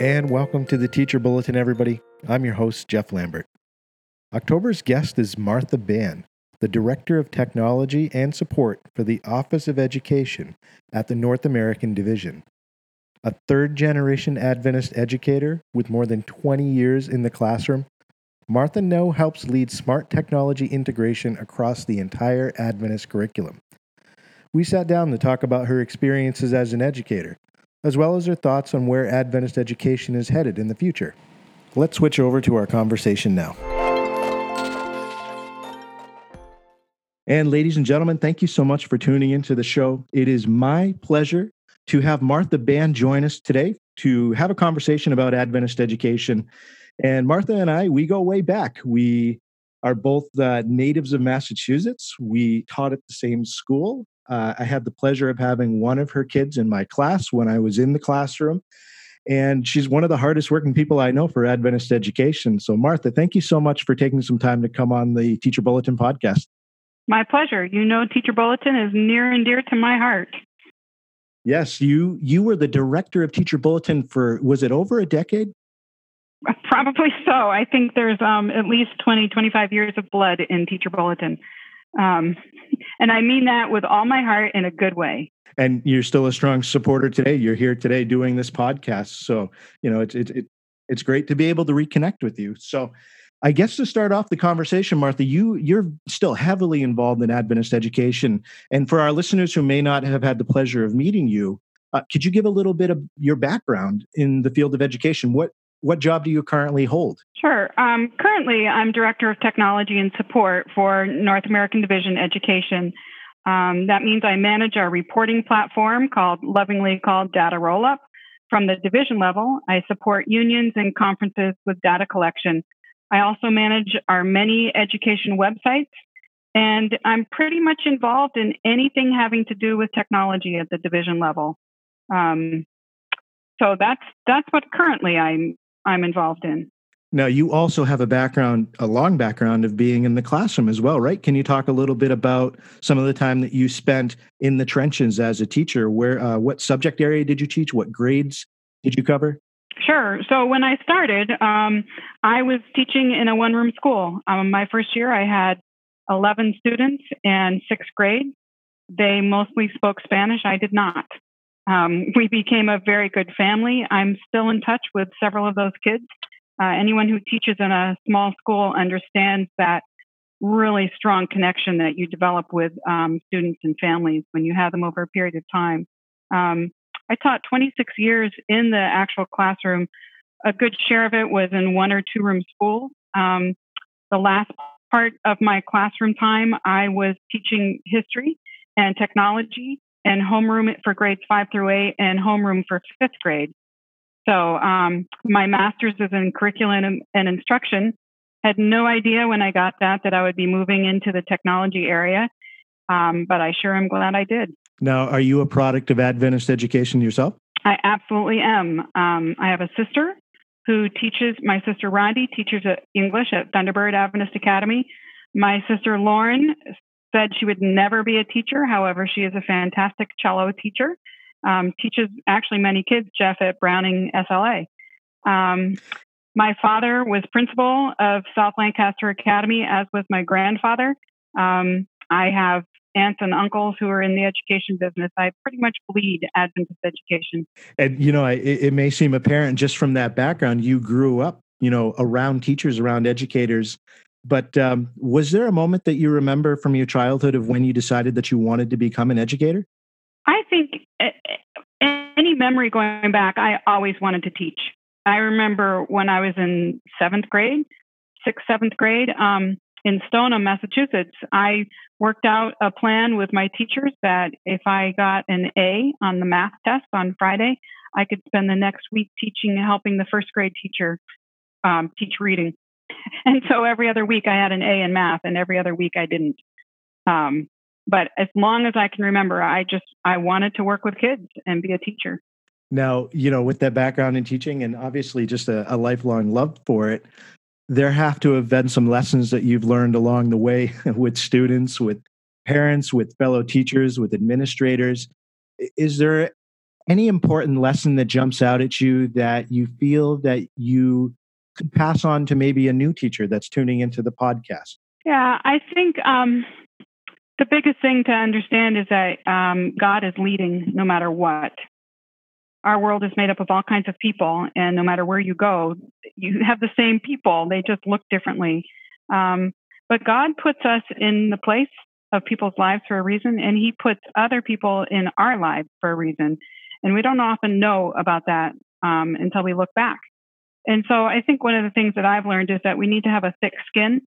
and welcome to the Teacher Bulletin, everybody. I'm your host, Jeff Lambert. October's guest is Martha Ban, the Director of Technology and Support for the Office of Education at the North American Division. A third generation Adventist educator with more than 20 years in the classroom, Martha now helps lead smart technology integration across the entire Adventist curriculum. We sat down to talk about her experiences as an educator, as well as her thoughts on where Adventist education is headed in the future. Let's switch over to our conversation now. And ladies and gentlemen, thank you so much for tuning into the show. It is my pleasure to have Martha Ban join us today to have a conversation about Adventist education. And Martha and I, we go way back. We are both uh, natives of Massachusetts. We taught at the same school. Uh, I had the pleasure of having one of her kids in my class when I was in the classroom. And she's one of the hardest working people I know for Adventist education. So, Martha, thank you so much for taking some time to come on the Teacher Bulletin podcast. My pleasure. You know, Teacher Bulletin is near and dear to my heart. Yes, you you were the director of Teacher Bulletin for was it over a decade? Probably so. I think there's um, at least 20, 25 years of blood in Teacher Bulletin. Um, and I mean that with all my heart in a good way. And you're still a strong supporter today. You're here today doing this podcast. So, you know, it's, it's, it's great to be able to reconnect with you. So, I guess to start off the conversation, Martha, you you're still heavily involved in Adventist education, and for our listeners who may not have had the pleasure of meeting you, uh, could you give a little bit of your background in the field of education? What what job do you currently hold? Sure. Um, currently, I'm director of technology and support for North American Division Education. Um, that means I manage our reporting platform called lovingly called Data Rollup. From the division level, I support unions and conferences with data collection I also manage our many education websites, and I'm pretty much involved in anything having to do with technology at the division level. Um, so that's that's what currently I'm I'm involved in. Now you also have a background, a long background of being in the classroom as well, right? Can you talk a little bit about some of the time that you spent in the trenches as a teacher? Where, uh, what subject area did you teach? What grades did you cover? Sure. So when I started, um, I was teaching in a one room school. Um, my first year, I had 11 students in sixth grade. They mostly spoke Spanish. I did not. Um, we became a very good family. I'm still in touch with several of those kids. Uh, anyone who teaches in a small school understands that really strong connection that you develop with um, students and families when you have them over a period of time. Um, I taught 26 years in the actual classroom. A good share of it was in one or two room schools. Um, the last part of my classroom time, I was teaching history and technology and homeroom for grades five through eight and homeroom for fifth grade. So um, my master's is in curriculum and instruction. Had no idea when I got that that I would be moving into the technology area, um, but I sure am glad I did. Now, are you a product of Adventist education yourself? I absolutely am. Um, I have a sister who teaches, my sister Rondi teaches English at Thunderbird Adventist Academy. My sister Lauren said she would never be a teacher. However, she is a fantastic cello teacher. Um, teaches actually many kids, Jeff, at Browning SLA. Um, my father was principal of South Lancaster Academy, as was my grandfather. Um, I have aunts and uncles who are in the education business. I pretty much bleed Adventist education. And, you know, it, it may seem apparent just from that background, you grew up, you know, around teachers, around educators. But um, was there a moment that you remember from your childhood of when you decided that you wanted to become an educator? I think any memory going back, I always wanted to teach. I remember when I was in seventh grade, sixth, seventh grade, um, in Stoneham, Massachusetts, I worked out a plan with my teachers that if I got an A on the math test on Friday, I could spend the next week teaching, helping the first grade teacher um, teach reading. And so every other week I had an A in math, and every other week I didn't. Um, but as long as I can remember, I just I wanted to work with kids and be a teacher. Now, you know, with that background in teaching and obviously just a, a lifelong love for it, there have to have been some lessons that you've learned along the way with students, with parents, with fellow teachers, with administrators. Is there any important lesson that jumps out at you that you feel that you could pass on to maybe a new teacher that's tuning into the podcast? Yeah, I think um, the biggest thing to understand is that um, God is leading no matter what. Our world is made up of all kinds of people, and no matter where you go, you have the same people. They just look differently. Um, but God puts us in the place of people's lives for a reason, and He puts other people in our lives for a reason. And we don't often know about that um, until we look back. And so I think one of the things that I've learned is that we need to have a thick skin,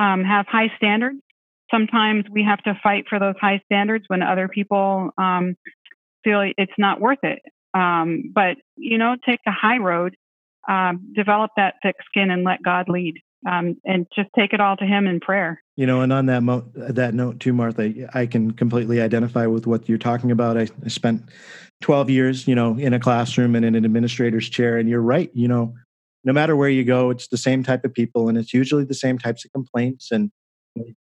um, have high standards. Sometimes we have to fight for those high standards when other people um, feel it's not worth it. Um, but, you know, take the high road, um, develop that thick skin and let God lead. Um, and just take it all to him in prayer. You know, and on that mo- that note too, Martha, I can completely identify with what you're talking about. I, I spent 12 years, you know, in a classroom and in an administrator's chair, and you're right. You know, no matter where you go, it's the same type of people and it's usually the same types of complaints. And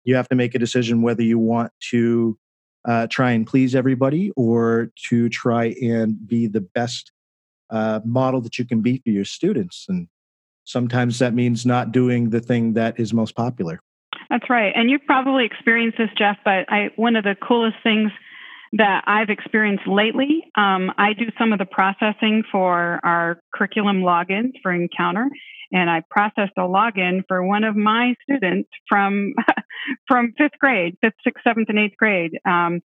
you have to make a decision whether you want to uh, try and please everybody or to try and be the best uh, model that you can be for your students. And sometimes that means not doing the thing that is most popular. That's right. And you've probably experienced this, Jeff, but I, one of the coolest things that I've experienced lately. Um, I do some of the processing for our curriculum logins for Encounter, and I processed a login for one of my students from from fifth grade, fifth, sixth, seventh, and eighth grade. Um,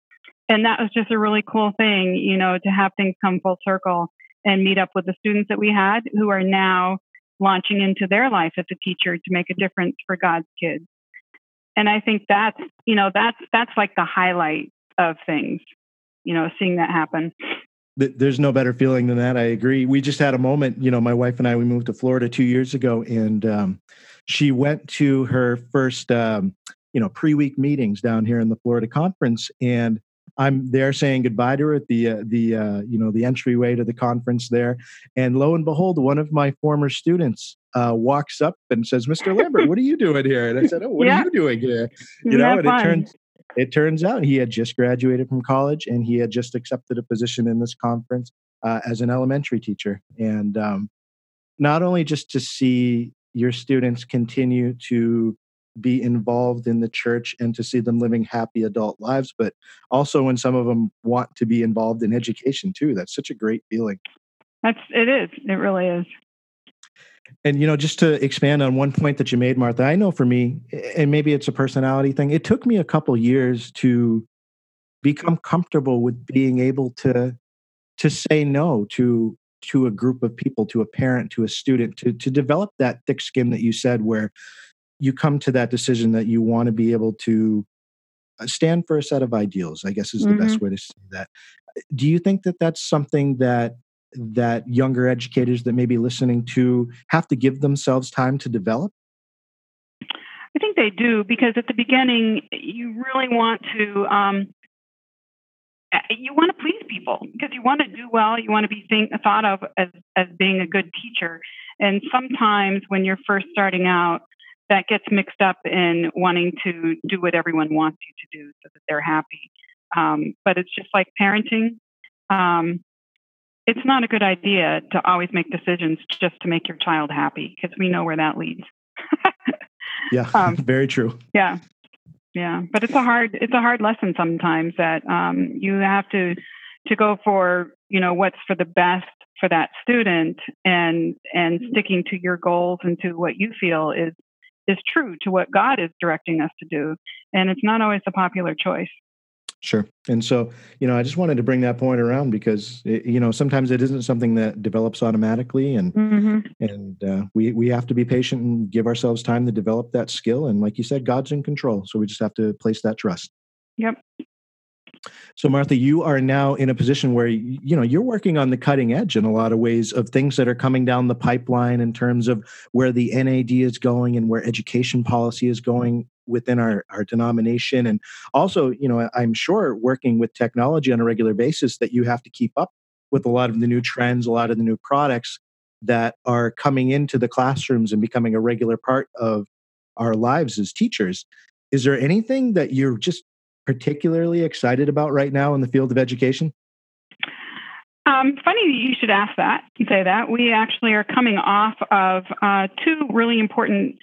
and that was just a really cool thing, you know, to have things come full circle and meet up with the students that we had who are now launching into their life as a teacher to make a difference for God's kids. And I think that's, you know, that's that's like the highlight of things, you know, seeing that happen. There's no better feeling than that. I agree. We just had a moment, you know, my wife and I, we moved to Florida two years ago, and um, she went to her first, um, you know, pre week meetings down here in the Florida conference. And I'm there saying goodbye to her at the uh, the uh, you know the entryway to the conference there, and lo and behold, one of my former students uh, walks up and says, "Mr. Lambert, what are you doing here?" And I said, "Oh, what yeah. are you doing here?" You know, and it turns it turns out he had just graduated from college and he had just accepted a position in this conference uh, as an elementary teacher. And um, not only just to see your students continue to be involved in the church and to see them living happy adult lives, but also when some of them want to be involved in education too. That's such a great feeling. That's it is. It really is. And you know, just to expand on one point that you made, Martha, I know for me, and maybe it's a personality thing. It took me a couple years to become comfortable with being able to to say no to to a group of people, to a parent, to a student, to to develop that thick skin that you said, where you come to that decision that you want to be able to uh, stand for a set of ideals. I guess is the mm-hmm. best way to say that. Do you think that that's something that that younger educators that may be listening to have to give themselves time to develop? I think they do because at the beginning you really want to um, you want to please people because you want to do well. You want to be think, thought of as as being a good teacher. And sometimes when you're first starting out, that gets mixed up in wanting to do what everyone wants you to do so that they're happy. Um, but it's just like parenting. Um, it's not a good idea to always make decisions just to make your child happy because we know where that leads. yeah, um, very true. Yeah, yeah, but it's a hard it's a hard lesson sometimes that um, you have to to go for you know what's for the best for that student and and sticking to your goals and to what you feel is is true to what God is directing us to do, and it's not always a popular choice. Sure. And so, you know, I just wanted to bring that point around because, it, you know, sometimes it isn't something that develops automatically, and mm-hmm. and uh, we we have to be patient and give ourselves time to develop that skill. And like you said, God's in control, so we just have to place that trust. Yep. So, Martha, you are now in a position where you know you're working on the cutting edge in a lot of ways of things that are coming down the pipeline in terms of where the NAD is going and where education policy is going within our, our denomination and also you know i'm sure working with technology on a regular basis that you have to keep up with a lot of the new trends a lot of the new products that are coming into the classrooms and becoming a regular part of our lives as teachers is there anything that you're just particularly excited about right now in the field of education Um, funny that you should ask that, you say that. We actually are coming off of uh, two really important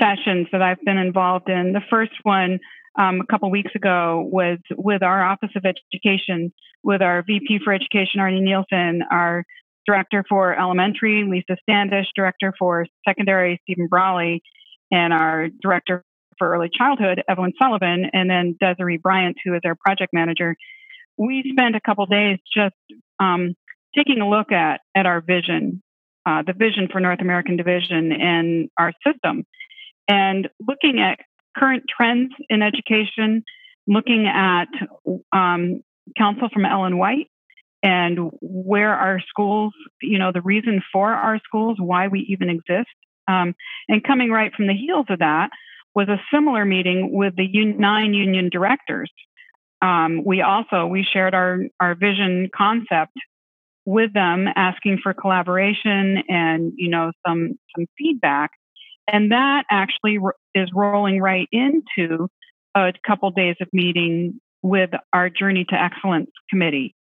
sessions that I've been involved in. The first one um, a couple weeks ago was with our Office of Education, with our VP for Education, Arne Nielsen, our Director for Elementary, Lisa Standish, Director for Secondary, Stephen Bralley, and our Director for Early Childhood, Evelyn Sullivan, and then Desiree Bryant, who is our project manager. We spent a couple days just um, taking a look at, at our vision, uh, the vision for North American Division and our system, and looking at current trends in education, looking at um, counsel from Ellen White and where our schools, you know, the reason for our schools, why we even exist. Um, and coming right from the heels of that was a similar meeting with the nine union directors. Um, we also we shared our our vision concept with them, asking for collaboration and you know some some feedback. And that actually is rolling right into a couple days of meeting with our Journey to Excellence committee.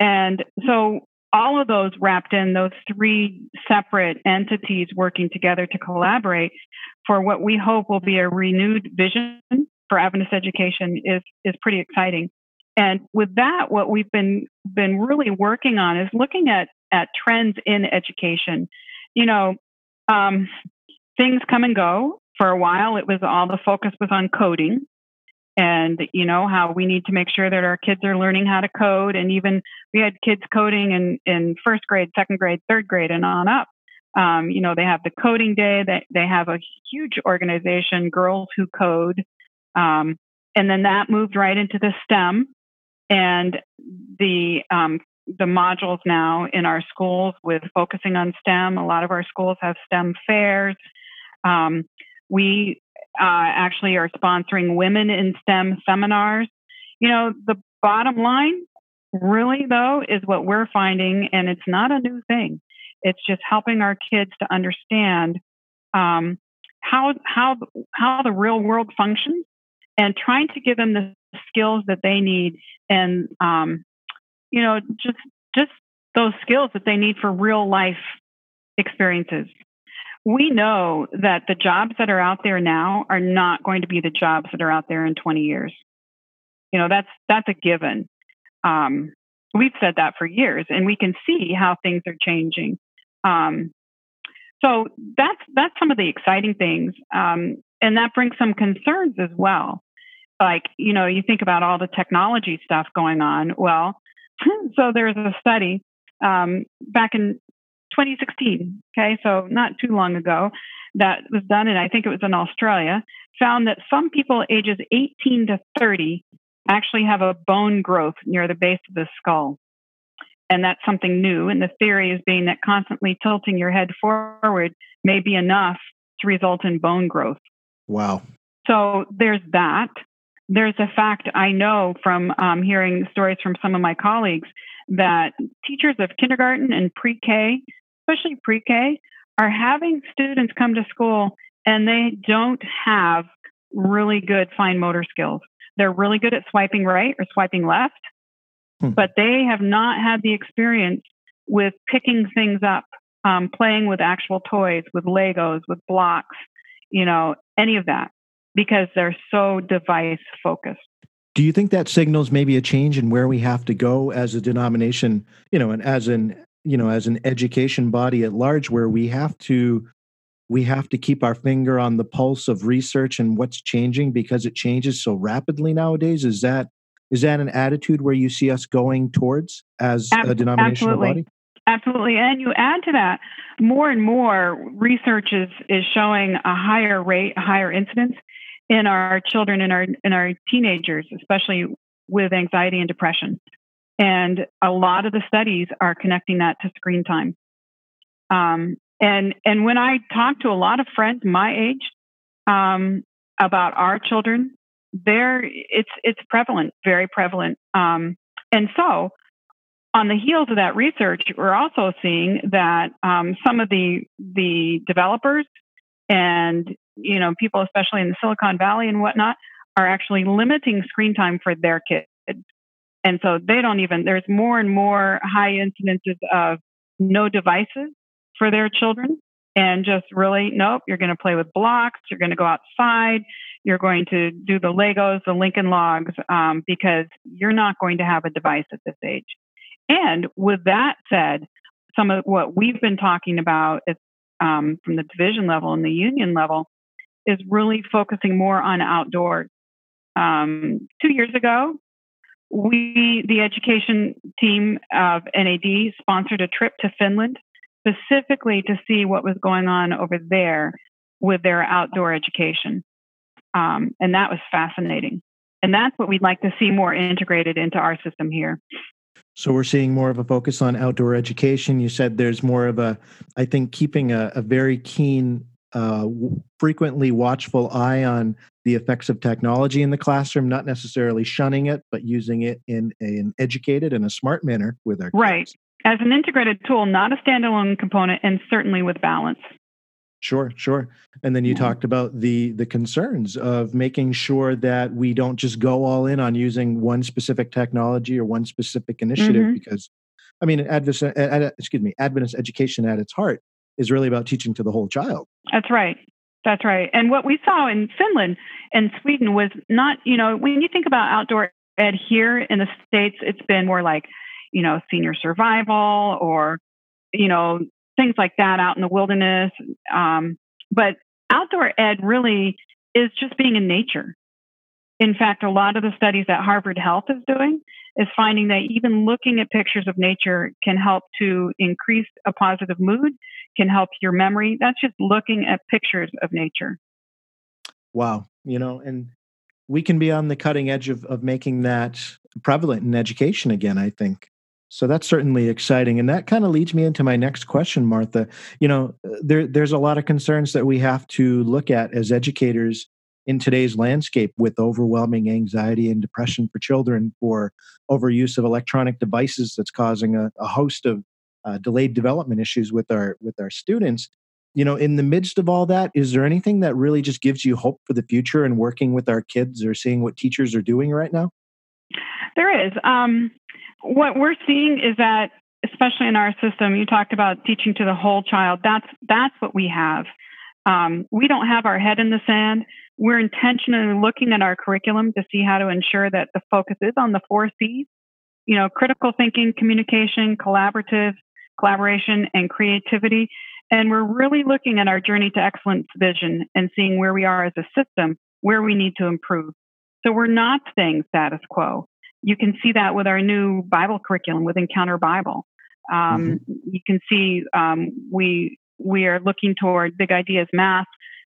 And so all of those wrapped in those three separate entities working together to collaborate for what we hope will be a renewed vision for Adventist education is is pretty exciting. And with that, what we've been been really working on is looking at at trends in education. You know, um, things come and go. For a while, it was all the focus was on coding, and you know how we need to make sure that our kids are learning how to code. And even we had kids coding in in first grade, second grade, third grade, and on up. Um, you know, they have the coding day. They they have a huge organization, Girls Who Code, um, and then that moved right into the STEM and the um, the modules now in our schools with focusing on STEM. A lot of our schools have STEM fairs. Um, we uh, actually are sponsoring women in STEM seminars. You know, the bottom line, really though, is what we're finding, and it's not a new thing. It's just helping our kids to understand um, how how how the real world functions, and trying to give them the skills that they need, and um, you know, just just those skills that they need for real life experiences we know that the jobs that are out there now are not going to be the jobs that are out there in 20 years. You know, that's that's a given. Um, we've said that for years, and we can see how things are changing. Um, so that's that's some of the exciting things, um, and that brings some concerns as well. Like you know, you think about all the technology stuff going on. Well, so there's a study um, back in 2016, okay, so not too long ago, that was done, and I think it was in Australia, found that some people ages 18 to 30 actually have a bone growth near the base of the skull. And that's something new. And the theory is being that constantly tilting your head forward may be enough to result in bone growth. Wow. So there's that. There's a fact I know from um, hearing stories from some of my colleagues that teachers of kindergarten and pre K especially pre K, are having students come to school and they don't have really good fine motor skills. They're really good at swiping right or swiping left, hmm. but they have not had the experience with picking things up, um, playing with actual toys, with Legos, with blocks, you know, any of that, because they're so device focused. Do you think that signals maybe a change in where we have to go as a denomination, you know, and as an you know as an education body at large where we have to we have to keep our finger on the pulse of research and what's changing because it changes so rapidly nowadays. Is that is that an attitude where you see us going towards as a denominational absolutely. body? Absolutely. And you add to that more and more research is is showing a higher rate a higher incidence in our children and our in our teenagers especially with anxiety and depression and a lot of the studies are connecting that to screen time. Um, and and when I talk to a lot of friends my age um, about our children, there it's it's prevalent, very prevalent. Um, and so, on the heels of that research, we're also seeing that um, some of the the developers and you know people, especially in the Silicon Valley and whatnot, are actually limiting screen time for their kids And so they don't even, there's more and more high incidences of no devices for their children and just really, nope, you're going to play with blocks, you're going to go outside, you're going to do the Legos, the Lincoln Logs, um, because you're not going to have a device at this age. And with that said, some of what we've been talking about is, um, from the division level and the union level is really focusing more on outdoors. Um, two years ago, we, the education team of NAD, sponsored a trip to Finland specifically to see what was going on over there with their outdoor education. Um, and that was fascinating. And that's what we'd like to see more integrated into our system here. So we're seeing more of a focus on outdoor education. You said there's more of a, I think, keeping a, a very keen, uh, frequently watchful eye on the effects of technology in the classroom, not necessarily shunning it, but using it in an educated and a smart manner with our kids. Right. As an integrated tool, not a standalone component, and certainly with balance. Sure, sure. And then you yeah. talked about the the concerns of making sure that we don't just go all in on using one specific technology or one specific initiative mm-hmm. because I mean Adventist, excuse me, Adventist education at its heart is really about teaching to the whole child. That's right. That's right. And what we saw in Finland and Sweden was not, you know, when you think about outdoor ed here in the States, it's been more like, you know, senior survival or, you know, things like that out in the wilderness. Um, but outdoor ed really is just being in nature. In fact, a lot of the studies that Harvard Health is doing is finding that even looking at pictures of nature can help to increase a positive mood, can help your memory. That's just looking at pictures of nature. Wow. You know, and we can be on the cutting edge of, of making that prevalent in education again, I think. So that's certainly exciting. And that kind of leads me into my next question, Martha. You know, uh, there, there's a lot of concerns that we have to look at as educators in today's landscape with overwhelming anxiety and depression for children for overuse of electronic devices that's causing a, a host of uh, delayed development issues with our with our students you know in the midst of all that is there anything that really just gives you hope for the future and working with our kids or seeing what teachers are doing right now there is um, what we're seeing is that, especially in our system, you talked about teaching to the whole child. That's that's what we have. Um, we don't have our head in the sand. We're intentionally looking at our curriculum to see how to ensure that the focus is on the four C's. You know, critical thinking, communication, collaborative, collaboration, and creativity. And we're really looking at our journey to excellence vision and seeing where we are as a system, where we need to improve. So we're not staying status quo you can see that with our new Bible curriculum with Encounter Bible. Um, mm-hmm. You can see um, we we are looking toward Big Ideas Math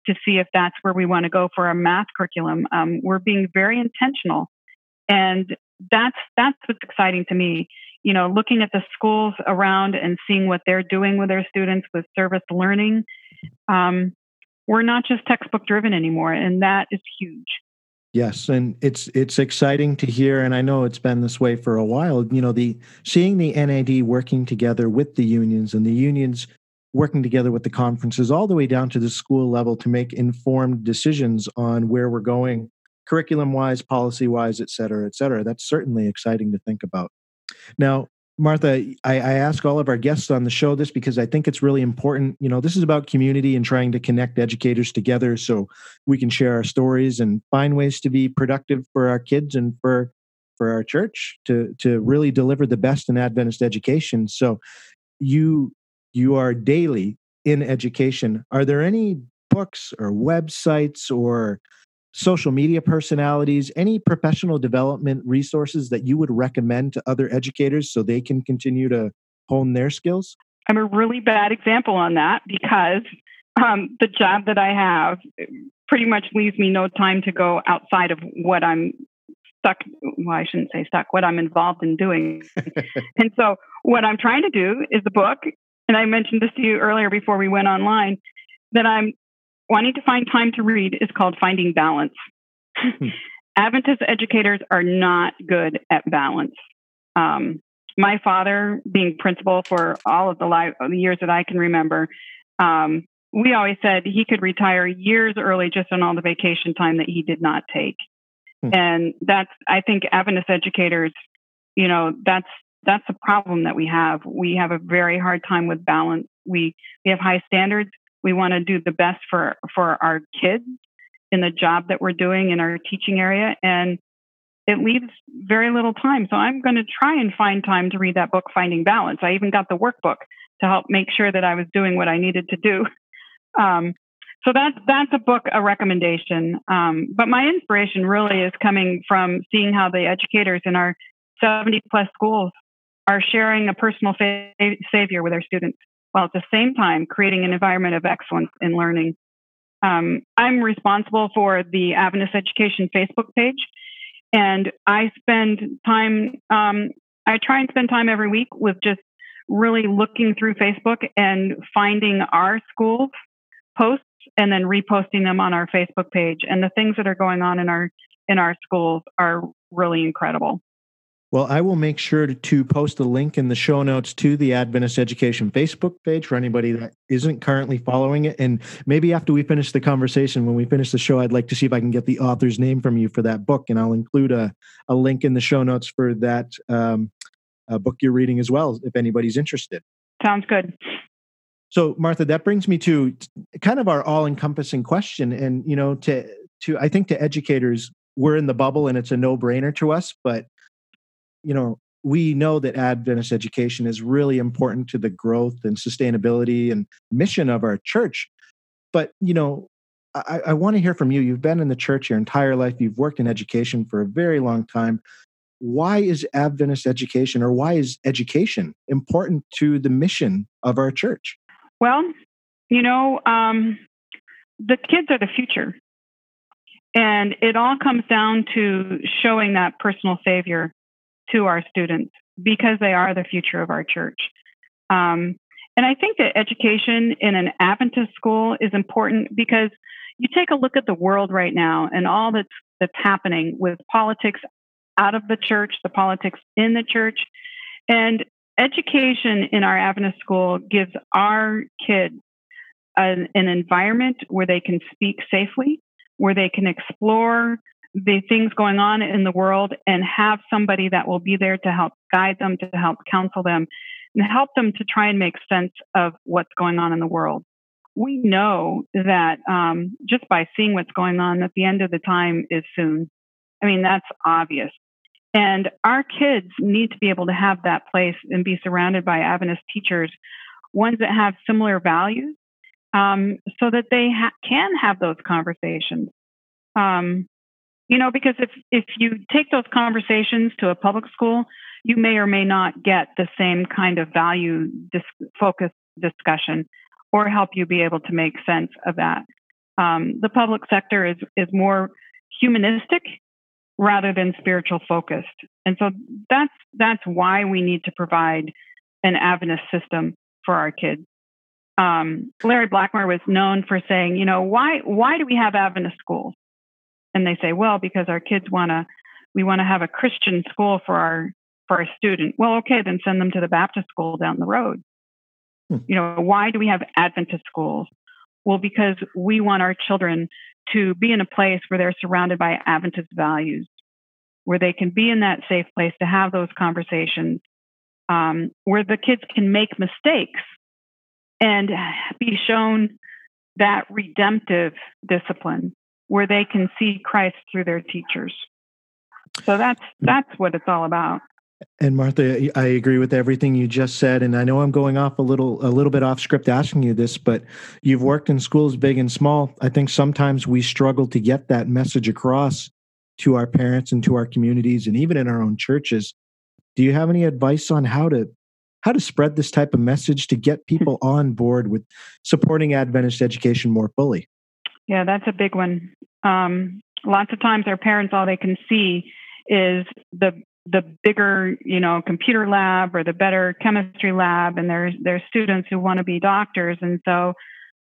to see if that's where we want to go for our math curriculum. Um, we're being very intentional, and that's that's what's exciting to me. You know, looking at the schools around and seeing what they're doing with their students with service learning. Um, we're not just textbook driven anymore, and that is huge. Yes, and it's it's exciting to hear, and I know it's been this way for a while. You know, the seeing the NAD working together with the unions and the unions working together with the conferences all the way down to the school level to make informed decisions on where we're going, curriculum wise, policy wise, et cetera, et cetera. That's certainly exciting to think about. Now, Martha, I, I, ask all of our guests on the show this because I think it's really important. You know, this is about community and trying to connect educators together so we can share our stories and find ways to be productive for our kids and for for our church to to really deliver the best in Adventist education. So you you are daily in education. Are there any books or websites or social media personalities, any professional development resources that you would recommend to other educators so they can continue to hone their skills? I'm a really bad example on that because um, the job that I have pretty much leaves me no time to go outside of what I'm stuck. Well, I shouldn't say stuck, what I'm involved in doing. and so, what I'm trying to do is the book, and I mentioned this to you earlier before we went online, that I'm wanting to find time to read is called Finding Balance. Hmm. Adventist educators are not good at balance. Um, my father, being principal for all of the, li- the years that I can remember, um, we always said he could retire years early just on all the vacation time that he did not take. Hmm. And that's, I think, Adventist educators you know, that's that's a problem that we have. We have a very hard time with balance. We we have high standards. We want to do the best for for our kids in the job that we're doing in our teaching area, and it leaves very little time. So I'm going to try and find time to read that book, Finding Balance. I even got the workbook to help make sure that I was doing what I needed to do. Um, so that's that's a book, a recommendation. Um, but my inspiration really is coming from seeing how the educators in our 70 plus schools are sharing a personal fa- savior with their students, while at the same time creating an environment of excellence in learning. Um, I'm responsible for the Adventist Education Facebook page, and I spend time. Um, I try and spend time every week with just really looking through Facebook and finding our schools posts and then reposting them on our Facebook page. And the things that are going on in our in our schools are really incredible. Well, I will make sure to, to, post a link in the show notes to the Adventist Education Facebook page for anybody that isn't currently following it. And maybe after we finish the conversation, when we finish the show, I'd like to see if I can get the author's name from you for that book. And I'll include a, a link in the show notes for that um, uh, book you're reading as well, if anybody's interested. Sounds good. So, Martha, that brings me to kind of our all-encompassing question, and you know, to to I think to educators, we're in the bubble, and it's a no-brainer to us. But you know, we know that Adventist education is really important to the growth and sustainability and mission of our church. But you know, I, I want to hear from you. You've been in the church your entire life. You've worked in education for a very long time why is Adventist education or why is education important to the mission of our church? Well, you know, um, the kids are the future. And it all comes down to showing that personal savior to our students because they are the future of our church. Um, and I think that education in an Adventist school is important because you take a look at the world right now and all that's that's happening with politics out of the church, the politics in the church. And education in our Adventist school gives our kids an, an environment where they can speak safely, where they can explore the things going on in the world and have somebody that will be there to help guide them, to help counsel them, and help them to try and make sense of what's going on in the world. We know that um, just by seeing what's going on, that the end of the time is soon. I mean, that's obvious. And our kids need to be able to have that place and be surrounded by Adventist teachers, ones that have similar values, um, so that they ha- can have those conversations. Um, you know, because if if you take those conversations to a public school, you may or may not get the same kind of value dis- focused discussion, or help you be able to make sense of that. Um, the public sector is is more humanistic rather than spiritual focused. And so that's that's why we need to provide an Adventist system for our kids. Um, Larry Blackmer was known for saying, you know, why why do we have Adventist schools? And they say, well, because our kids want to we want to have a Christian school for our for our student. Well, okay, then send them to the Baptist school down the road. Hmm. You know, why do we have Adventist schools? Well, because we want our children to be in a place where they're surrounded by Adventist values, where they can be in that safe place to have those conversations, um, where the kids can make mistakes and be shown that redemptive discipline, where they can see Christ through their teachers. So that's that's what it's all about. And Martha, I agree with everything you just said, and I know I'm going off a little a little bit off script asking you this, but you've worked in schools big and small. I think sometimes we struggle to get that message across to our parents and to our communities and even in our own churches. Do you have any advice on how to how to spread this type of message to get people on board with supporting Adventist education more fully? Yeah, that's a big one. Um, lots of times our parents all they can see is the the bigger, you know, computer lab or the better chemistry lab, and there's there's students who want to be doctors, and so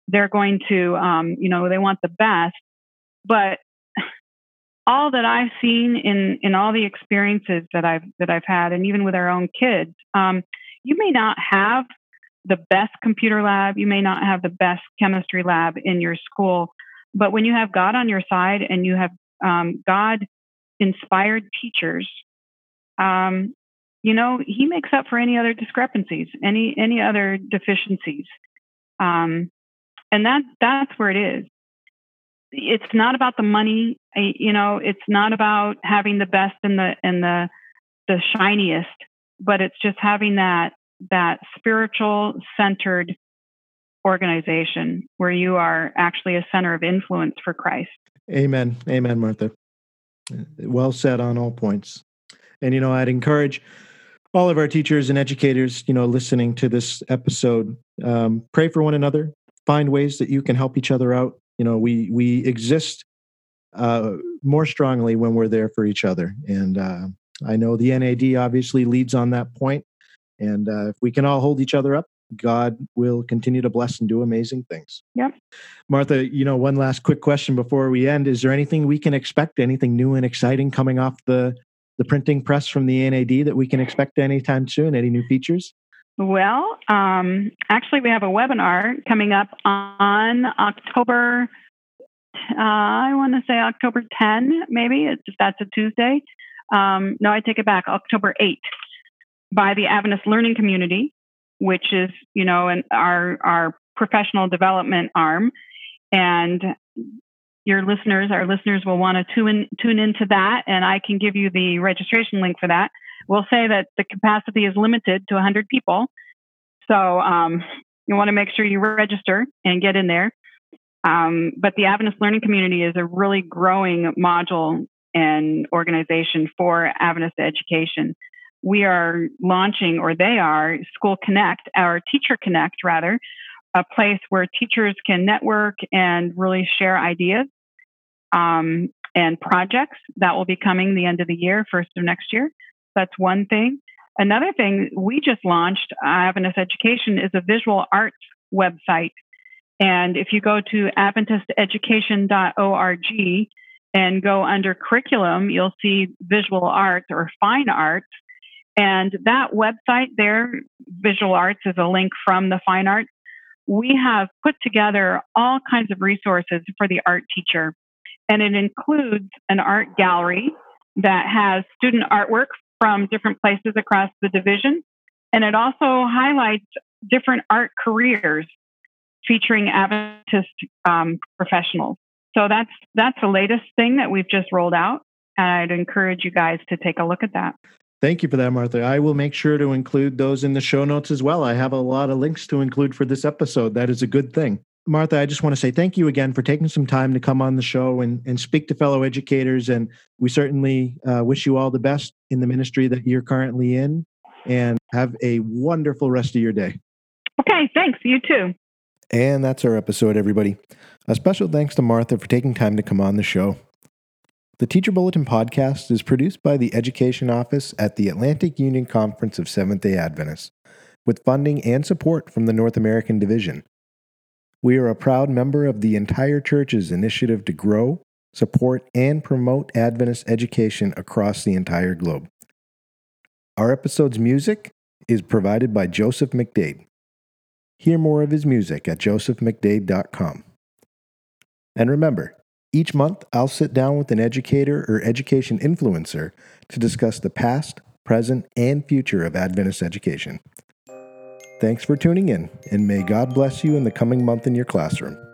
they're going to, um, you know, they want the best. But all that I've seen in in all the experiences that I've that I've had, and even with our own kids, um, you may not have the best computer lab, you may not have the best chemistry lab in your school, but when you have God on your side and you have um, God inspired teachers um, you know, He makes up for any other discrepancies, any any other deficiencies, um, and that that's where it is. It's not about the money, you know. It's not about having the best and the and the the shiniest, but it's just having that that spiritual centered organization where you are actually a center of influence for Christ. Amen. Amen, Martha. Well said on all points. And, you know, I'd encourage all of our teachers and educators, you know, listening to this episode, um, pray for one another, find ways that you can help each other out. You know, we, we exist uh, more strongly when we're there for each other. And uh, I know the NAD obviously leads on that point. And uh, if we can all hold each other up, God will continue to bless and do amazing things. Yep. Martha, you know, one last quick question before we end. Is there anything we can expect, anything new and exciting coming off the, the printing press from the NAD that we can expect anytime soon? Any new features? Well, um, actually, we have a webinar coming up on October, uh, I want to say October 10, maybe. It's, that's a Tuesday. Um, no, I take it back, October 8 by the Adventist Learning Community which is, you know, an, our our professional development arm, and your listeners, our listeners will want to tune tune into that, and I can give you the registration link for that. We'll say that the capacity is limited to 100 people, so um, you want to make sure you register and get in there. Um, but the Adventist Learning Community is a really growing module and organization for Adventist education we are launching, or they are, School Connect, our Teacher Connect, rather, a place where teachers can network and really share ideas um, and projects. That will be coming the end of the year, first of next year. That's one thing. Another thing we just launched, Adventist Education, is a visual arts website. And if you go to AdventistEducation.org and go under curriculum, you'll see visual arts or fine arts and that website there, Visual Arts, is a link from the Fine Arts. We have put together all kinds of resources for the art teacher. And it includes an art gallery that has student artwork from different places across the division. And it also highlights different art careers featuring Adventist um, professionals. So that's that's the latest thing that we've just rolled out. And I'd encourage you guys to take a look at that. Thank you for that, Martha. I will make sure to include those in the show notes as well. I have a lot of links to include for this episode. That is a good thing. Martha, I just want to say thank you again for taking some time to come on the show and, and speak to fellow educators. And we certainly uh, wish you all the best in the ministry that you're currently in. And have a wonderful rest of your day. Okay, thanks. You too. And that's our episode, everybody. A special thanks to Martha for taking time to come on the show. The Teacher Bulletin podcast is produced by the Education Office at the Atlantic Union Conference of Seventh day Adventists, with funding and support from the North American Division. We are a proud member of the entire church's initiative to grow, support, and promote Adventist education across the entire globe. Our episode's music is provided by Joseph McDade. Hear more of his music at josephmcdade.com. And remember, each month, I'll sit down with an educator or education influencer to discuss the past, present, and future of Adventist education. Thanks for tuning in, and may God bless you in the coming month in your classroom.